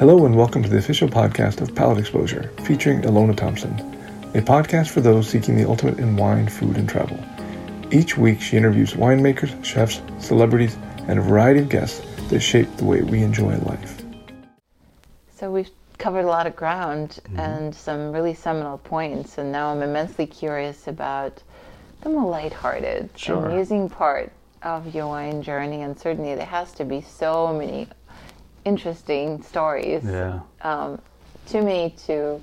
Hello and welcome to the official podcast of Palate Exposure, featuring Ilona Thompson, a podcast for those seeking the ultimate in wine, food, and travel. Each week, she interviews winemakers, chefs, celebrities, and a variety of guests that shape the way we enjoy life. So we've covered a lot of ground mm-hmm. and some really seminal points, and now I'm immensely curious about the more lighthearted, Sure. amusing part of your wine journey. And certainly, there has to be so many interesting stories. Yeah. Um, too many to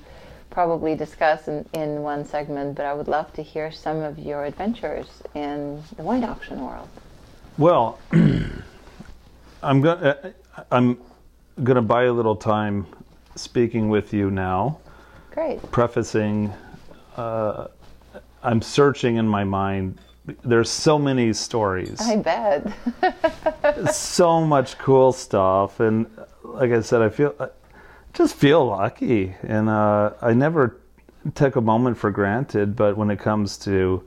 probably discuss in, in one segment, but I would love to hear some of your adventures in the wine auction world. Well, I'm gonna I'm gonna buy a little time speaking with you now, Great. prefacing. Uh, I'm searching in my mind. There's so many stories, I bet. so much cool stuff, and like I said, I feel I just feel lucky, and uh, I never take a moment for granted. But when it comes to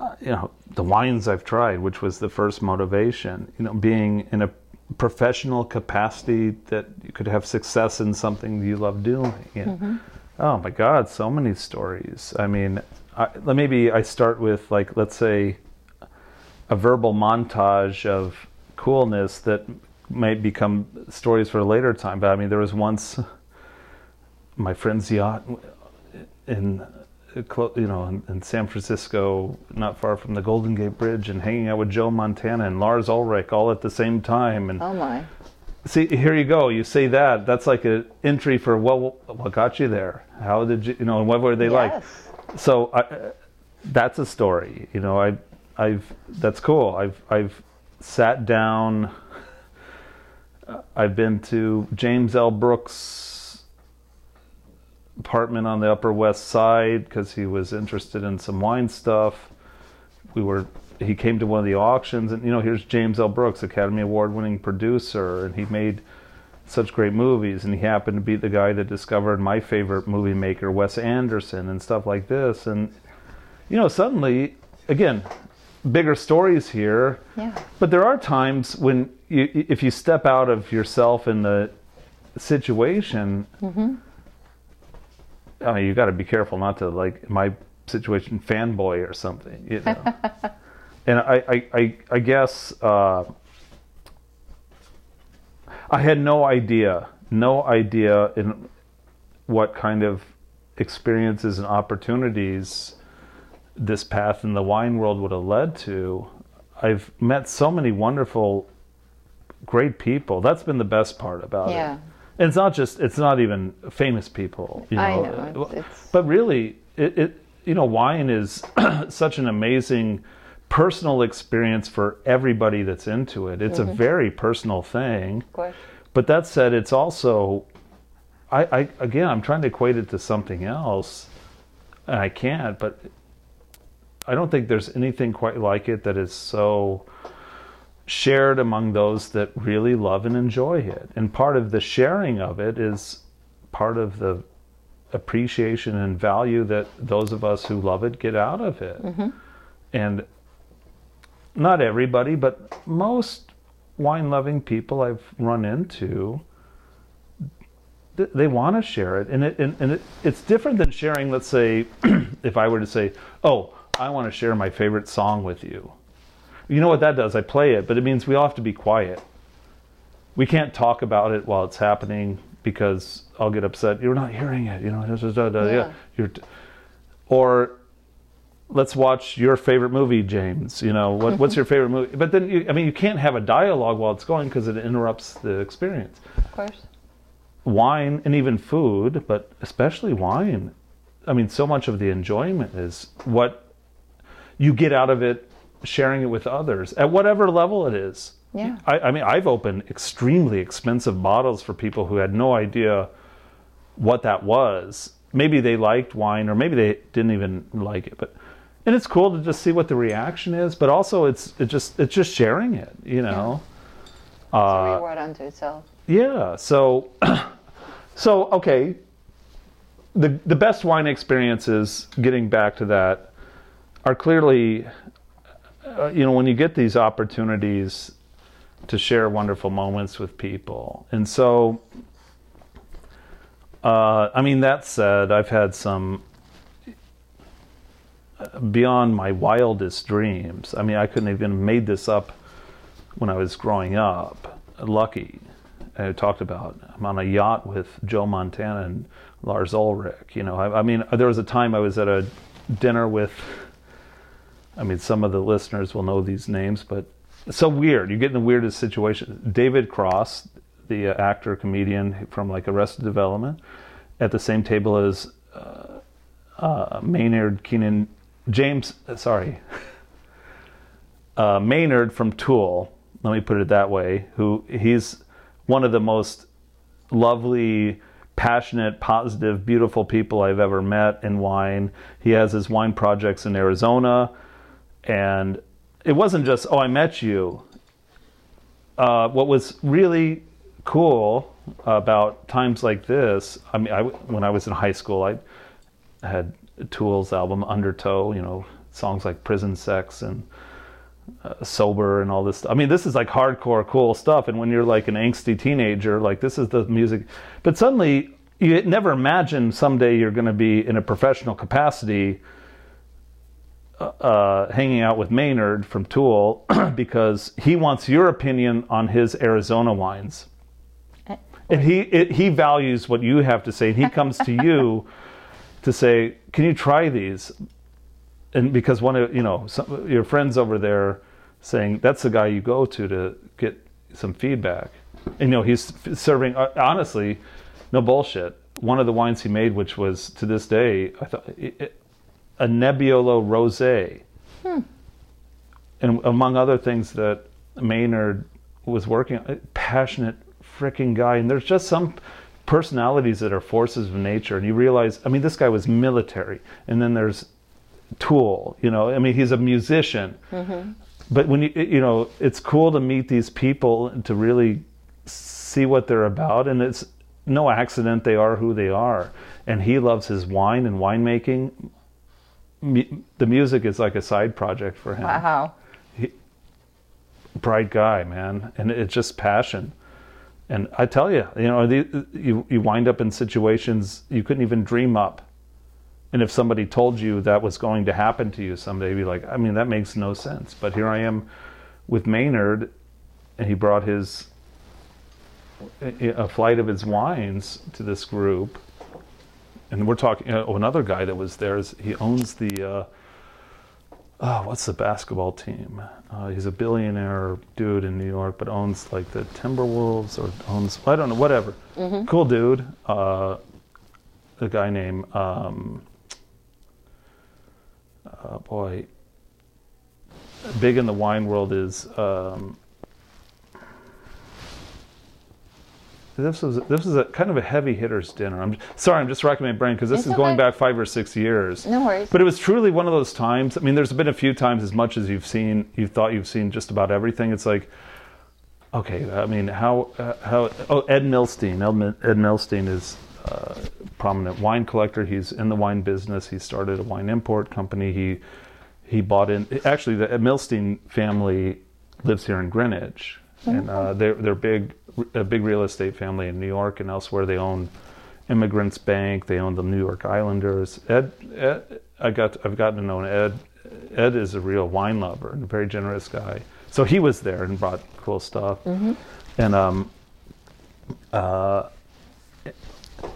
uh, you know the wines I've tried, which was the first motivation, you know, being in a professional capacity that you could have success in something you love doing. And, Oh my God, so many stories. I mean, I, let- maybe I start with like let's say a verbal montage of coolness that might become stories for a later time. But I mean, there was once my friend's yacht in, you know, in, in San Francisco, not far from the Golden Gate Bridge, and hanging out with Joe Montana and Lars Ulrich all at the same time. And oh my. see, here you go. You say that. That's like an entry for what what got you there. How did you, you know, and what were they like? So I, that's a story you know i i've that's cool. I've i've sat down i've been to james l. Brooks apartment on the upper west side because he was interested in some wine stuff. We were he came to one of the auctions and you know here's james l. Brooks academy award winning producer and he made such great movies and he happened to be the guy that discovered my favorite movie maker wes anderson and stuff like this and you know suddenly again bigger stories here Yeah. but there are times when you if you step out of yourself in the situation I mean, you got to be careful not to like my situation fanboy or something, you know. and I, I, I, I guess uh, I had no idea, no idea in what kind of experiences and opportunities this path in the wine world would have led to. I've met so many wonderful, great people. That's been the best part about Yeah. it. And it's not just it's not even famous people, you know. I know, it's- it's- But really, it, it you know, wine is such an amazing personal experience for everybody that's into it. It's a mm-hmm. very personal thing. Of course. But that said, it's also, I, I again, I'm trying to equate it to something else, and I can't. But I don't think there's anything quite like it that is so shared among those that really love and enjoy it. And part of the sharing of it is part of the appreciation and value that those of us who love it get out of it. Mm-hmm. And not everybody, but most wine loving people I've run into, th- they want to share it. And, it, and, and it, it's different than sharing, let's say, if I were to say, oh, I want to share my favorite song with you. You know what that does? I play it, but it means we all have to be quiet. We can't talk about it while it's happening because I'll get upset. You're not hearing it, you know. da, da, da, Yeah. yeah. You're or let's watch your favorite movie, James. You know, what, what's your favorite movie? But then, you, I mean, you can't have a dialogue while it's going because it interrupts the experience. Of course. Wine and even food, but especially wine. I mean, so much of the enjoyment is what you get out of it, sharing it with others at whatever level it is. Yeah. I, I mean, I've opened extremely expensive bottles for people who had no idea what that was. Maybe they liked wine, or maybe they didn't even like it. But and it's cool to just see what the reaction is. But also, it's it just it's just sharing it, you know. It's a reward unto itself. Yeah. So, so okay. The the best wine experiences, getting back to that, are clearly, uh, you know, when you get these opportunities to share wonderful moments with people, and so Uh, I mean, that said, I've had some uh, beyond my wildest dreams. I mean, I couldn't even have made this up when I was growing up. Lucky, I talked about. I'm on a yacht with Joe Montana and Lars Ulrich. You know, I, I mean, there was a time I was at a dinner with. I mean, some of the listeners will know these names, but it's so weird. You get in the weirdest situation. David Cross, the uh, actor comedian from like Arrested Development, at the same table as uh, uh, Maynard Keenan James. Sorry, uh, Maynard from Tool. Let me put it that way. Who he's one of the most lovely, passionate, positive, beautiful people I've ever met in wine. He has his wine projects in Arizona, and it wasn't just oh I met you. Uh, what was really cool about times like this, I mean, I, when I was in high school, I had Tool's album Undertow, you know, songs like Prison Sex and uh, Sober and all this. Stuff. I mean, this is like hardcore, cool stuff. And when you're like an angsty teenager, like this is the music. But suddenly, you never imagine someday you're going to be in a professional capacity uh, hanging out with Maynard from Tool because he wants your opinion on his Arizona wines. And he it, he values what you have to say, and he comes to you to say, "Can you try these?" And because one of you know some, your friends over there saying that's the guy you go to to get some feedback. And, you know he's serving uh, honestly, no bullshit. One of the wines he made, which was to this day, I thought it, it, a Nebbiolo Rosé, and among other things that Maynard was working on, passionate freaking guy. And there's just some personalities that are forces of nature, and you realize, I mean, this guy was military, and then there's Tool, you know, I mean, he's a musician. Mm-hmm. But when you, you know, it's cool to meet these people and to really see what they're about, and it's no accident they are who they are. And he loves his wine and winemaking. The music is like a side project for him Wow. bright guy, man, and it's just passion. And I tell you, you know, the, you you wind up in situations you couldn't even dream up. And if somebody told you that was going to happen to you someday, you'd be like, I mean, that makes no sense. But here I am with Maynard, and he brought his a flight of his wines to this group. And we're talking. Oh, another guy that was there is he owns the. Uh, oh, what's the basketball team? Uh, he's a billionaire dude in New York, but owns like the Timberwolves or owns I don't know, whatever. Cool dude. Uh, a guy named um, uh, boy, big in the wine world is. Um, this was this was a kind of a heavy hitters dinner. I'm sorry, I'm just racking my brain because this It's is going back five or six years. No worries. But it was truly one of those times. I mean, there's been a few times as much as you've seen, you thought you've seen just about everything. It's like, okay, I mean, how uh, how? Oh, Ed Milstein. Ed, Ed Milstein is a prominent wine collector. He's in the wine business. He started a wine import company. He he bought in. Actually, the Milstein family lives here in Greenwich, and uh, they're they're big a big real estate family in New York and elsewhere. They own Emigrants Bank. They own the New York Islanders. Ed, Ed I got I've gotten to know Ed. Ed is a real wine lover and a very generous guy. So he was there and brought cool stuff. And um, uh,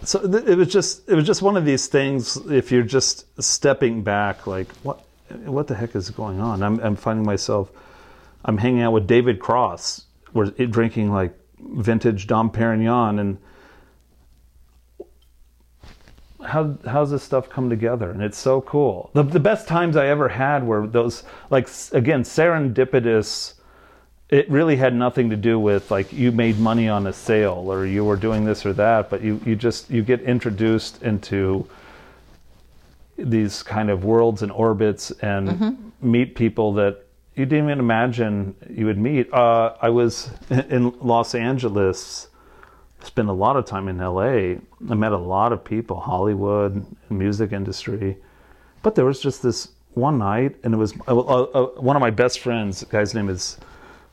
so th- it was just it was just one of these things. If you're just stepping back, like what what the heck is going on? I'm I'm finding myself. I'm hanging out with David Cross. We're drinking like vintage Dom Perignon and how how's this stuff come together? And it's so cool. The, the best times i ever had were those like again serendipitous it really had nothing to do with like you made money on a sale or you were doing this or that but you you just you get introduced into these kind of worlds and orbits and mm-hmm. meet people that you didn't even imagine you would meet uh, i was in los angeles spent a lot of time in LA. I met a lot of people, Hollywood, music industry. But there was just this one night, and it was uh, uh, uh, one of my best friends. The guy's name is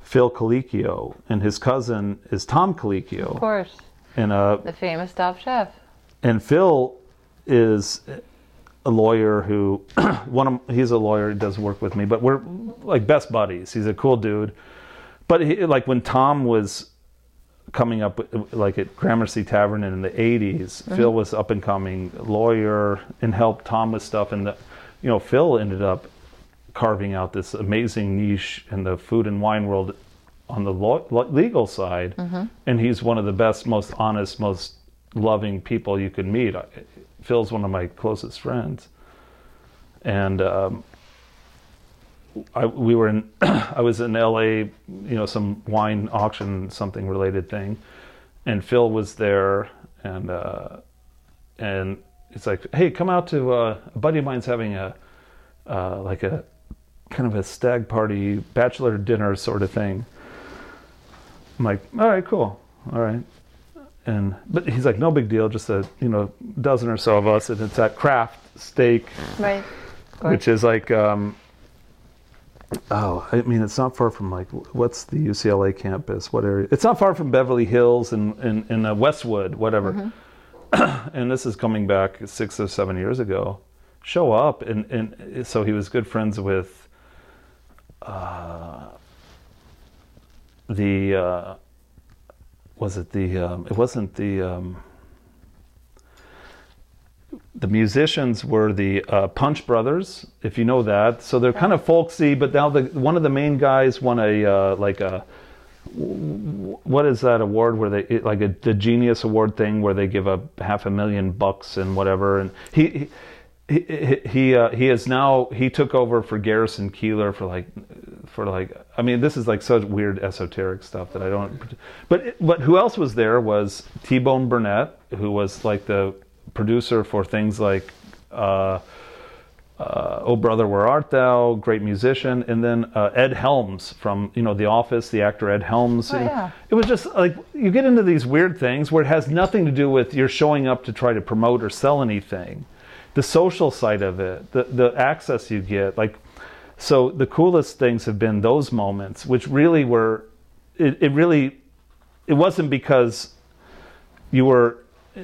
Phil Colicchio, and his cousin is Tom Colicchio. Of course. And uh, The famous Top Chef. and Phil is a lawyer who one of he's a lawyer he does work with me but we're like best buddies. He's a cool dude. But he, like when tom was coming up like at gramercy tavern in the 80s mm-hmm. phil was up and coming lawyer and helped tom with stuff. And the, you know phil ended up carving out this amazing niche in the food and wine world on the law, legal side. Mm-hmm. And he's one of the best most honest most loving people you could meet phil's one of my closest friends. And um, I, we were in i was in la you know some wine auction something related thing. And phil was there and uh, and it's like hey come out to uh, a buddy of mine's having a uh, like a kind of a stag party bachelor dinner sort of thing. I'm like all right cool. All right and but he's like no big deal just a you know dozen or so of us and it's at craft steak. Right. which is like um oh i mean it's not far from like what's the ucla campus? What area? It's not far from beverly hills and in, in, uh, westwood whatever. And this is coming back six or seven years ago. Show up and and so he was good friends with uh the uh was it the um, it wasn't the um the musicians were the uh, Punch Brothers, if you know that. So they're kind of folksy, but now the one of the main guys won a uh, like a what is that award where they like a the Genius Award thing where they give a half a million bucks and whatever. And he he he he, uh, he is now he took over for Garrison Keillor for like for like I mean this is like such weird esoteric stuff that I don't. But but who else was there was T Bone Burnett who was like the producer for things like. Uh, uh, "Oh Brother, Where Art Thou?" Great musician, and then uh, Ed Helms from you know The Office, the actor Ed Helms. Oh, yeah. It was just like you get into these weird things where it has nothing to do with you're showing up to try to promote or sell anything. The social side of it, the the access you get, like so the coolest things have been those moments, which really were, it, it really, it wasn't because you were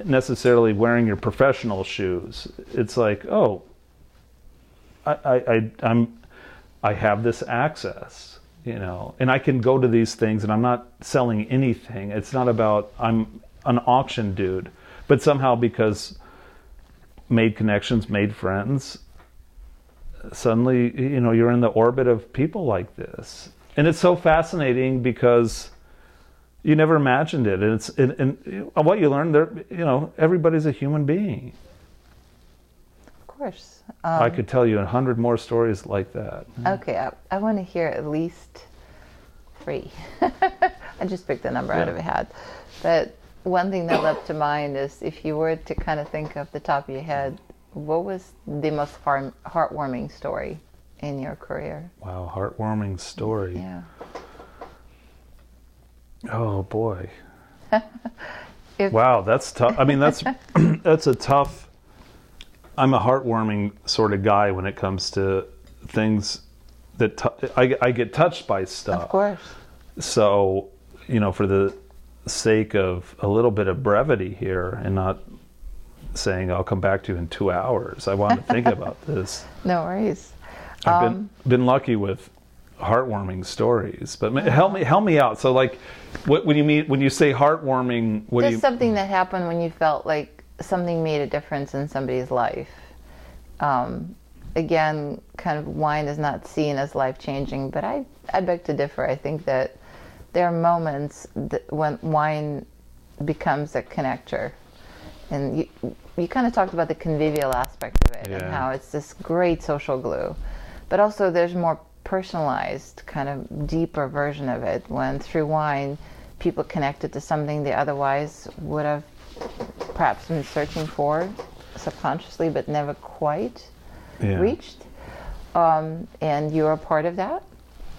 necessarily wearing your professional shoes. It's like, oh, I, I, I I'm I have this access, you know, and I can go to these things and I'm not selling anything. It's not about I'm an auction dude, but somehow because made connections, made friends, suddenly you know you're in the orbit of people like this, and it's so fascinating because you never imagined it, and it's and, and what you learn there, you know, everybody's a human being. Of course. I Um, could tell you a hundred more stories like that. Okay, I, I want to hear at least three. I just picked the number out Yeah. of a hat. But one thing that leapt to mind is if you were to kind of think of the top of your head, what was the most heart, heartwarming story in your career? Wow, heartwarming story. Yeah. Oh boy. If- wow, that's tough. I mean, that's that's a tough. I'm a heartwarming sort of guy when it comes to things that tou- I, I get touched by stuff. Of course. So, you know, for the sake of a little bit of brevity here and not saying I'll come back to you in two hours, I want to think about this. No worries. I've Um, been been lucky with heartwarming stories, but help me help me out. So, like, what when you mean when you say heartwarming, what do Just you? something that happened when you felt like something made a difference in somebody's life. Um, again, kind of wine is not seen as life changing, but I, I beg to differ. I think that there are moments that when wine becomes a connector. And you, you kind of talked about the convivial aspect of it and how it's this great social glue. But also, there's more personalized, kind of deeper version of it when through wine, people connected to something they otherwise would have perhaps been searching for subconsciously but never quite Yeah. reached. Um, and you're a part of that.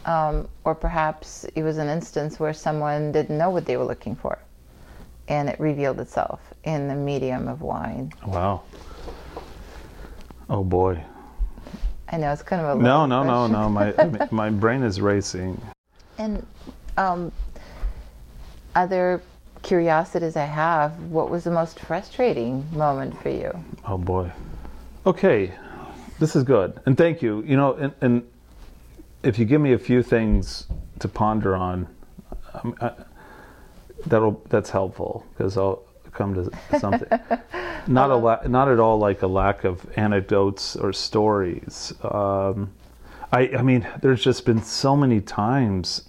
Um, or perhaps it was an instance where someone didn't know what they were looking for and it revealed itself in the medium of wine. Wow. Oh boy. I know it's kind of a No, no, no, no. My my brain is racing. And um, are there curiosities I have, what was the most frustrating moment for you? Oh boy. Okay, this is good, and thank you. You know, and, and if you give me a few things to ponder on, um, I, that'll that's helpful because I'll come to something. not a la- not at all like a lack of anecdotes or stories. Um, I I mean, there's just been so many times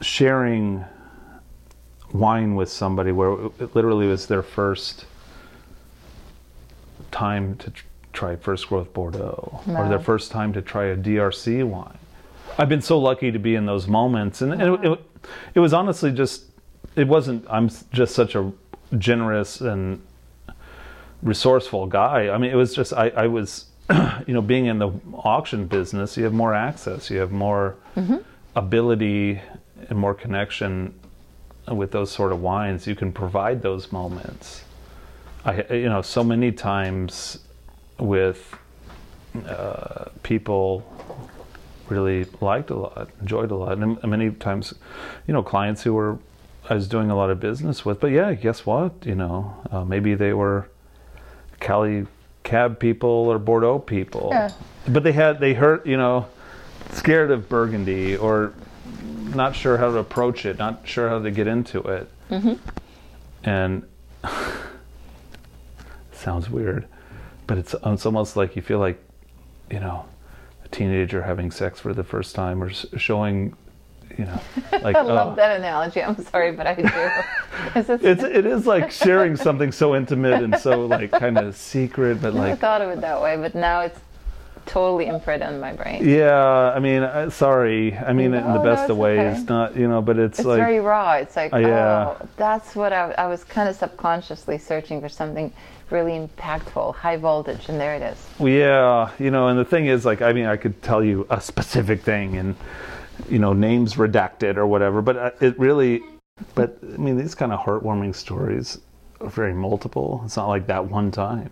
sharing wine with somebody where it literally was their first time to tr- try first growth Bordeaux or their first time to try a DRC wine. I've been so lucky to be in those moments, and, and it, it, it was honestly just it wasn't. I'm just such a generous and resourceful guy. I mean, it was just I, I was, you know, being in the auction business, you have more access, you have more ability and more connection with those sort of wines. You can provide those moments. I, you know, so many times with uh, people really liked a lot, enjoyed a lot, and many times, you know, clients who were I was doing a lot of business with. But yeah, guess what? You know, uh, maybe they were Cali cab people or Bordeaux people, Yeah. but they had they hurt, you know, scared of Burgundy or not sure how to approach it, not sure how to get into it, mm-hmm. and sounds weird, but it's it's almost like you feel like, you know, a teenager having sex for the first time or showing, you know, like I love oh. that analogy. I'm sorry, but I do. 'Cause it's, It's it is like sharing something so intimate and so like kind of secret, but like I never thought of it that way, but now it's totally imprinted on my brain. yeah. I mean, uh, sorry. I mean it in the best no, of ways. okay. Not you know, but it's, like It's like very raw. It's like, Uh, yeah. oh, that's what I, I was kind of subconsciously searching for something really impactful, high voltage, and there it is. Yeah, you know, and the thing is, like, I mean, I could tell you a specific thing, and you know, names redacted or whatever, but uh, it really, but I mean, these kind of heartwarming stories are very multiple. It's not like that one time.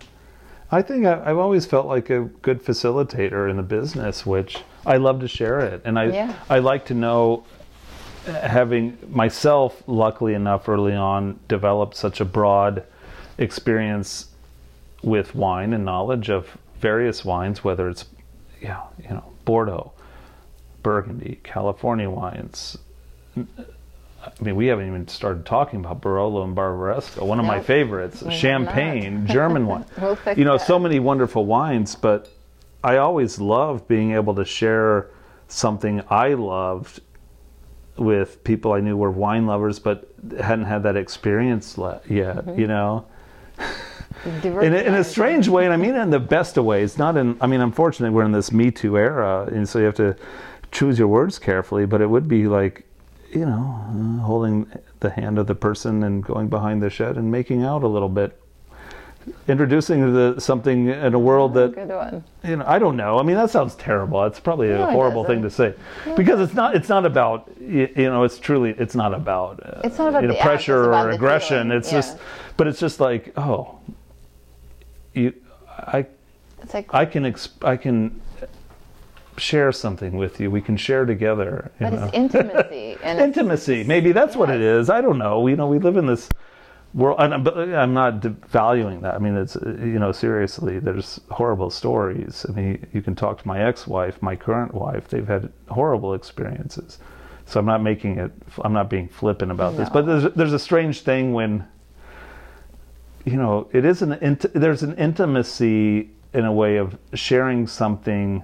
I think I, I've always felt like a good facilitator in the business, which I love to share it, and I Yeah. I like to know. uh, Having myself, luckily enough, early on, developed such a broad experience with wine and knowledge of various wines, whether it's yeah, you know, Bordeaux, Burgundy, California wines. I mean, we haven't even started talking about Barolo and Barbaresco, one of my favorites, Champagne, German wine. We'll you know, that. so many wonderful wines, but I always loved being able to share something I loved with people I knew were wine lovers, but hadn't had that experience le- yet. Mm-hmm. You know, in a, in a strange way, and I mean in the best of ways. Not in. I mean, unfortunately, we're in this Me Too era, and so you have to choose your words carefully. But it would be like, you know, uh, holding the hand of the person and going behind the shed and making out a little bit, introducing the something in a world that Good one. you know, I don't know. I mean, that sounds terrible. It's probably No, a horrible thing to say, because it's not. It's not about. y- You know, it's truly. It's not about. Uh, It's not about you know, the act, it's pressure about or aggression. It's yeah. just. But it's just like, oh, you, I, It's like, I can. Exp- I can share something with you. We can share together. But know? it's intimacy. And it's- intimacy. Maybe that's what it is. I don't know. You know, we live in this world, and I'm, but I'm not devaluing that. I mean, it's uh, you know, seriously, there's horrible stories. I mean, you can talk to my ex-wife, my current wife. They've had horrible experiences. So I'm not making it. I'm not being flippant about this. But there's there's a strange thing when. You know, it is an int- there's an intimacy in a way of sharing something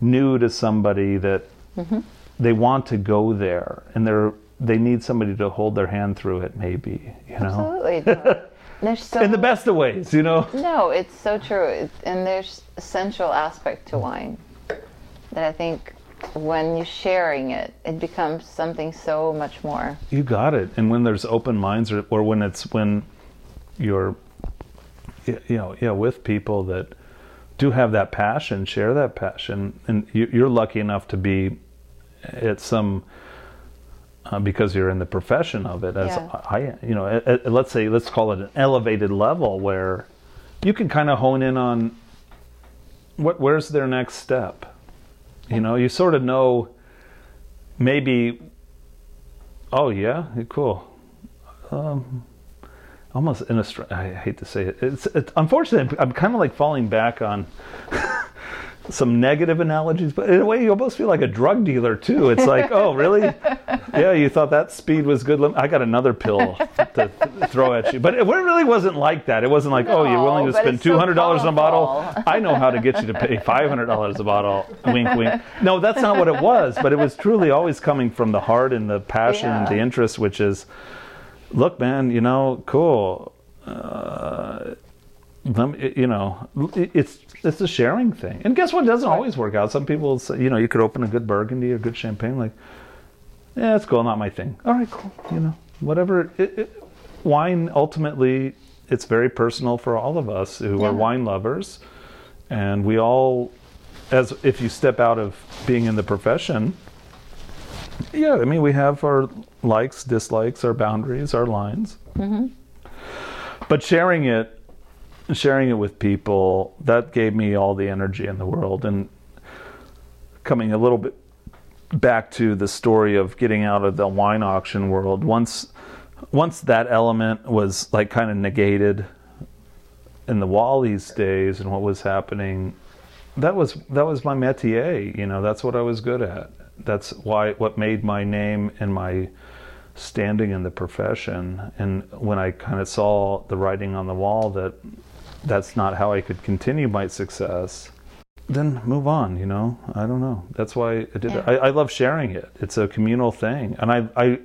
new to somebody that Mm-hmm. they want to go there and they're they need somebody to hold their hand through it maybe you know Absolutely. There's so in the best of ways you know No, it's so true. It, and there's a central aspect to wine that I think when you're sharing it, it becomes something so much more. you got it and when there's open minds or, or when it's when you're you know yeah with people that do have that passion share that passion and you, you're lucky enough to be at some uh, because you're in the profession of it as Yeah. I you know let's say let's call it an elevated level where you can kind of hone in on what where's their next step you know you sort of know maybe oh yeah cool um, almost in a. str- I hate to say it. It's, it's unfortunate. I'm kind of like falling back on some negative analogies, but in a way, you almost feel like a drug dealer too. It's like, oh, really? Yeah, you thought that speed was good. I got another pill to th- throw at you, but it really wasn't like that. It wasn't like, oh, you're willing to spend two hundred dollars on a bottle. I know how to get you to pay five hundred dollars a bottle. Wink, wink. No, that's not what it was. But it was truly always coming from the heart and the passion and the interest, which is, look, man, you know, cool. Uh, let me- you know, it's it's a sharing thing. And guess what? It doesn't always work out. Some people, say, you know, you could open a good Burgundy or good champagne, like, yeah, it's cool, not my thing. All right, cool. You know, whatever. It, it, wine ultimately, it's very personal for all of us who are wine lovers, and we all, as if you step out of being in the profession. Yeah, I mean, we have our likes, dislikes, our boundaries, our lines. Mm-hmm. But sharing it sharing it with people that gave me all the energy in the world. And coming a little bit back to the story of getting out of the wine auction world once once that element was like kind of negated in the Wally's days and what was happening that was that was my métier you know that's what I was good at that's why what made my name and my standing in the profession and when I kind of saw the writing on the wall that that's not how I could continue my success, then move on. You know, I don't know. That's why I did it. I, I love sharing it. It's a communal thing, and I, I,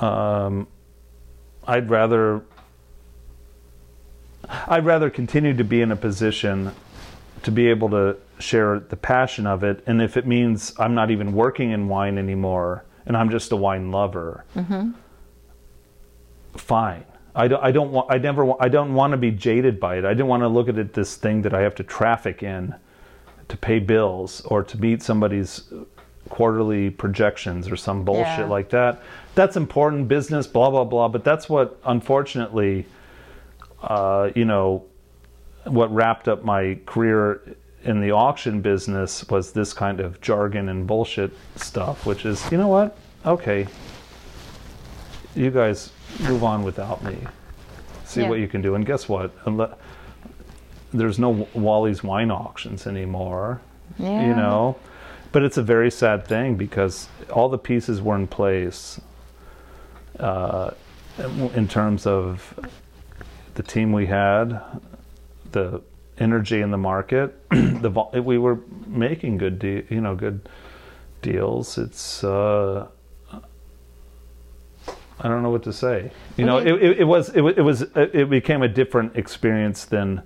um, I'd rather, I'd rather continue to be in a position to be able to share the passion of it, and if it means I'm not even working in wine anymore, and I'm just a wine lover, fine. I don't, I don't want, I never, wa- I don't want to be jaded by it. I didn't want to look at it this thing that I have to traffic in to pay bills or to meet somebody's quarterly projections or some bullshit Yeah. like that. That's important business, blah, blah, blah. But that's what, unfortunately, uh, you know, what wrapped up my career in the auction business was this kind of jargon and bullshit stuff, which is, you know what? Okay. You guys move on without me. See Yeah. what you can do. And guess what? There's no Wally's wine auctions anymore, Yeah. you know? But it's a very sad thing because all the pieces were in place uh, in terms of the team we had, the energy in the market, the we were making good, de- you know, good deals. It's uh, I don't know what to say. You know, it, it, it was it, it was it became a different experience than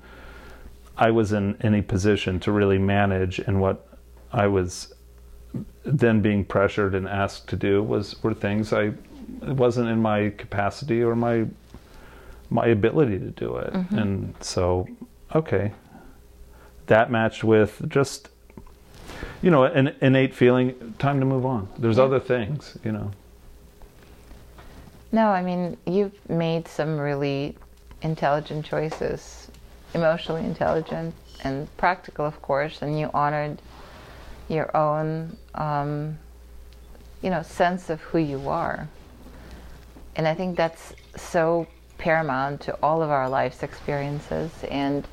I was in any position to really manage, and what I was then being pressured and asked to do was were things I it wasn't in my capacity or my my ability to do it, and so okay, that matched with just you know an innate feeling time to move on. There's Yeah. other things, you know. No, I mean, you've made some really intelligent choices, emotionally intelligent and practical, of course, and you honored your own, um, you know, sense of who you are. And I think that's so paramount to all of our life's experiences. And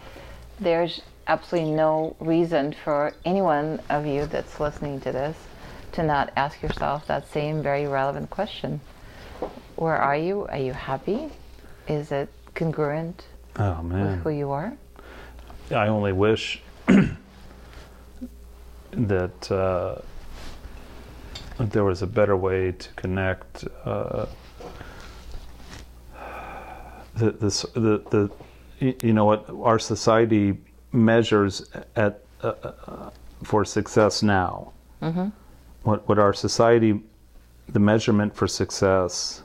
there's absolutely no reason for any one of you that's listening to this to not ask yourself that same very relevant question. Where are you? Are you happy? Is it congruent Oh with who you are? I only wish that uh, there was a better way to connect uh, the, this, the the you know what our society measures at uh, uh, for success now. What what our society the measurement for success.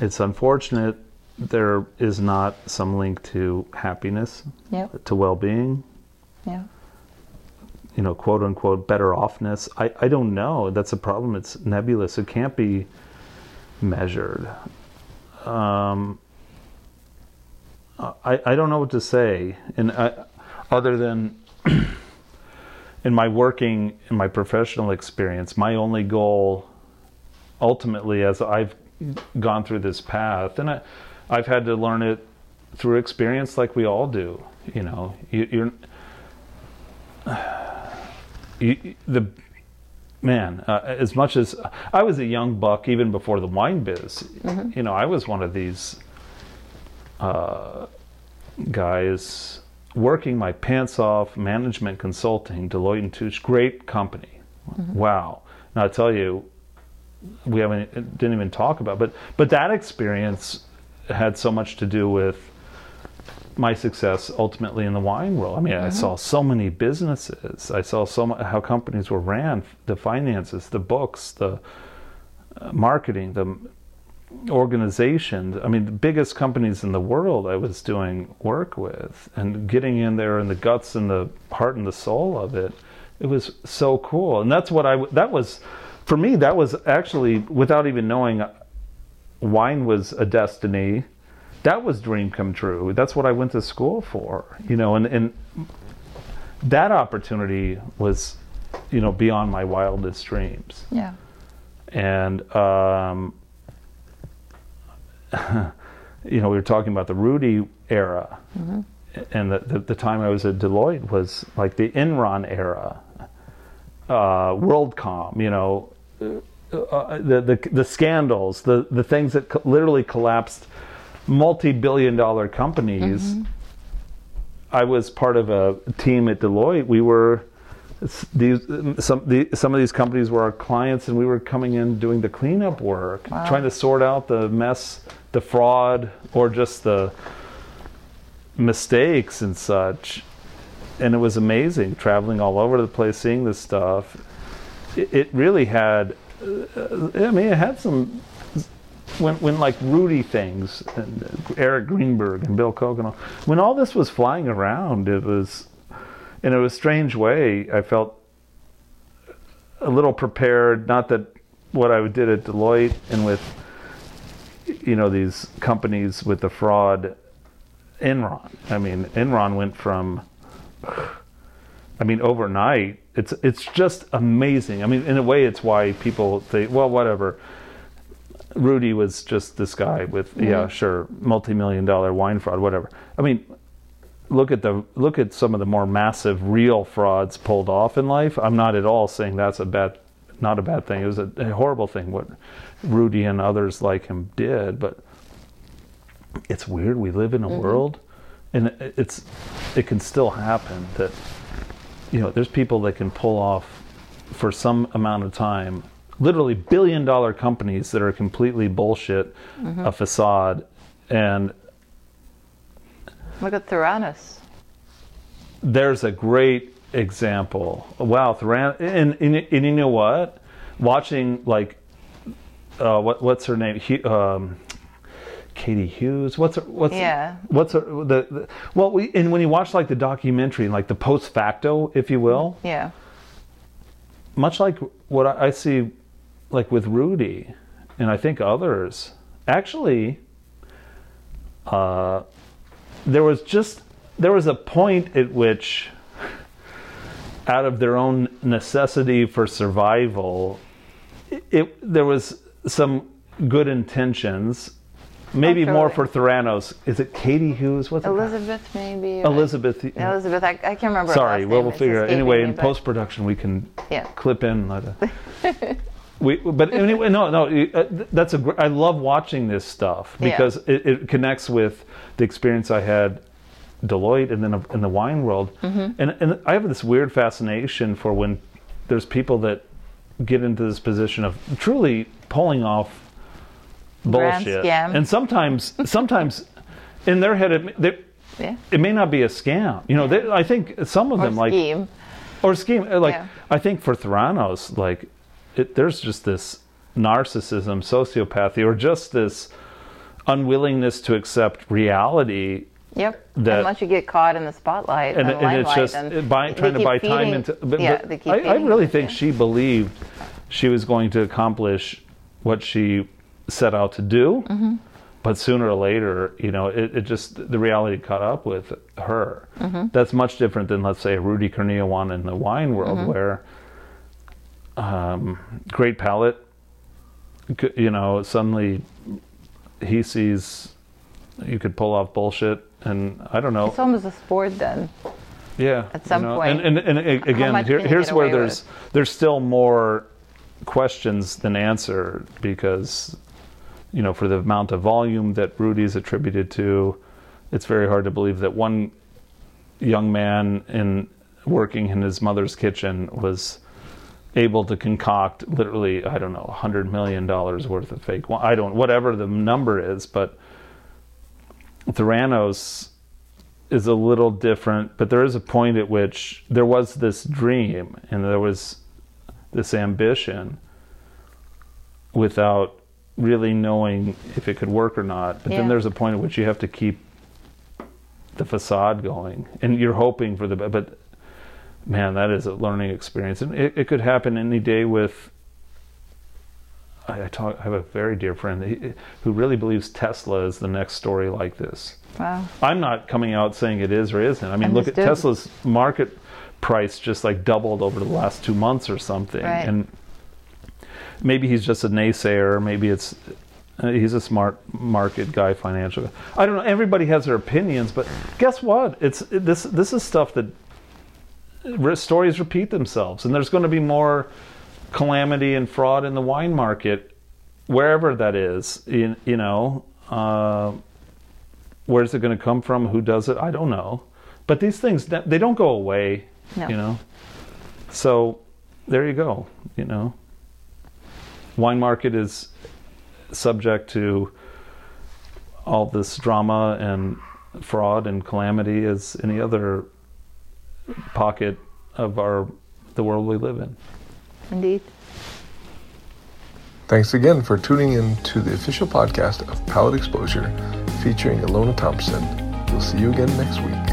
It's unfortunate there is not some link to happiness, Yep. to well-being, Yeah. you know, quote unquote better offness. I, I don't know. That's a problem. It's nebulous. It can't be measured. Um, I, I don't know what to say. And I, other than in my working, in my professional experience, my only goal ultimately as I've gone through this path, and I, I've had to learn it through experience, like we all do. You know, you, you're you, the man. Uh, as much as I was a young buck, even before the wine biz, you know, I was one of these uh, guys working my pants off, management consulting, Deloitte and Touche, great company. Wow. Now I tell you, we haven't didn't even talk about, but but that experience had so much to do with my success ultimately in the wine world. I mean, I saw so many businesses. I saw so mu how companies were ran, the finances, the books, the uh, marketing, the organizations. I mean, the biggest companies in the world I was doing work with and getting in there in the guts and the heart and the soul of it. It was so cool. And that's what I, that was, for me, that was actually, without even knowing wine was a destiny, that was dream come true. That's what I went to school for, you know, and, and that opportunity was, you know, beyond my wildest dreams Yeah. and um, you know we were talking about the Rudy era, and the, the the time I was at Deloitte was like the Enron era, uh, WorldCom, you know, uh, uh, the the the scandals, the the things that co- literally collapsed multi-billion-dollar companies. I was part of a team at Deloitte. We were these some the, some of these companies were our clients, and we were coming in doing the cleanup work, Wow. trying to sort out the mess, the fraud, or just the mistakes and such. And it was amazing traveling all over the place, seeing this stuff. It, it really had. Uh, I mean, it had some when when like Rudy things and uh, Eric Greenberg and Bill Kogan, when all this was flying around, it was in a strange way. I felt a little prepared. Not that what I did at Deloitte and with you know these companies with the fraud, Enron. I mean, Enron went from. I mean, overnight, it's it's just amazing. I mean, in a way, it's why people think, well, whatever. Rudy was just this guy with yeah, mm-hmm. sure, multi-million dollar wine fraud, whatever. I mean, look at the look at some of the more massive real frauds pulled off in life. I'm not at all saying that's a bad, not a bad thing. It was a, a horrible thing what Rudy and others like him did, but it's weird. We live in a mm-hmm. world, and it- it's it can still happen that you know there's people that can pull off for some amount of time literally billion dollar companies that are completely bullshit mm-hmm. a facade and Look at Theranos. there's a great example wow Thuran- and, and, and you know what watching like uh, what what's her name Hu- um, Katie Hughes what's her, what's Yeah. what's her, the, the well we and when you watch like the documentary like the post facto if you will Yeah. much like what I I see, like with Rudy, and I think others, actually, uh, there was just there was a point at which, out of their own necessity for survival, it, it there was some good intentions. Maybe Oh, more for Theranos. Is it Katie Hughes? What's it? Elizabeth, maybe. Elizabeth. Elizabeth, I, I can't remember. Sorry, well we'll figure it. escaping Anyway, me, in post production we can Yeah. clip in like a, we but anyway no no uh, that's a gr- I love watching this stuff Yeah. because it, it connects with the experience I had Deloitte and then in the wine world Mm-hmm. and and I have this weird fascination for when there's people that get into this position of truly pulling off Grand bullshit scam. and sometimes sometimes in their head it, they, Yeah. it may not be a scam you know they, I think some of Or them like scheme. or scheme uh, like Yeah. i think for theranos like it, there's just this narcissism sociopathy or just this unwillingness to accept reality Yep. that- once you get caught in the spotlight and, and, and it's just and buy, trying to buy time into but, yeah, but I, I really think she believed she was going to accomplish what she set out to do Mm-hmm. but sooner or later you know it, it just the reality caught up with her Mm-hmm. that's much different than let's say Rudy Kurniawan in the wine world Mm-hmm. where um, great palate you know, suddenly he sees you could pull off bullshit, and I don't know. It's almost a sport then. Yeah, at some you know, point. And, and, and again, here, here's where there's there's still more questions than answer because you know for the amount of volume that Rudy's attributed to, it's very hard to believe that one young man in working in his mother's kitchen was able to concoct literally I don't know 100 million dollars worth of fake wine. I don't whatever the number is, but Theranos is a little different, but there is a point at which there was this dream and there was this ambition without really knowing if it could work or not. But Yeah. then there's a point at which you have to keep the facade going and you're hoping for the but man that is a learning experience and it, it could happen any day with I, I talk I have a very dear friend he- who really believes Tesla is the next story like this Wow. I'm not coming out saying it is or isn't. I mean, look at Tesla's market price just like doubled over the last two months or something. Right. And maybe he's just a naysayer. Maybe it's uh, he's a smart market guy, financial. guy. I don't know. Everybody has their opinions, but guess what? It's it, this. This is stuff that stories repeat themselves, and there's going to be more calamity and fraud in the wine market, wherever that is. You, you know. Uh, where's it going to come from who does it i don't know but these things they don't go away No. you know so there you go you know wine market is subject to all this drama and fraud and calamity as any other pocket of our the world we live in Indeed. Thanks again for tuning in to the official podcast of Palate Exposure featuring Ilona Thompson. We'll see you again next week.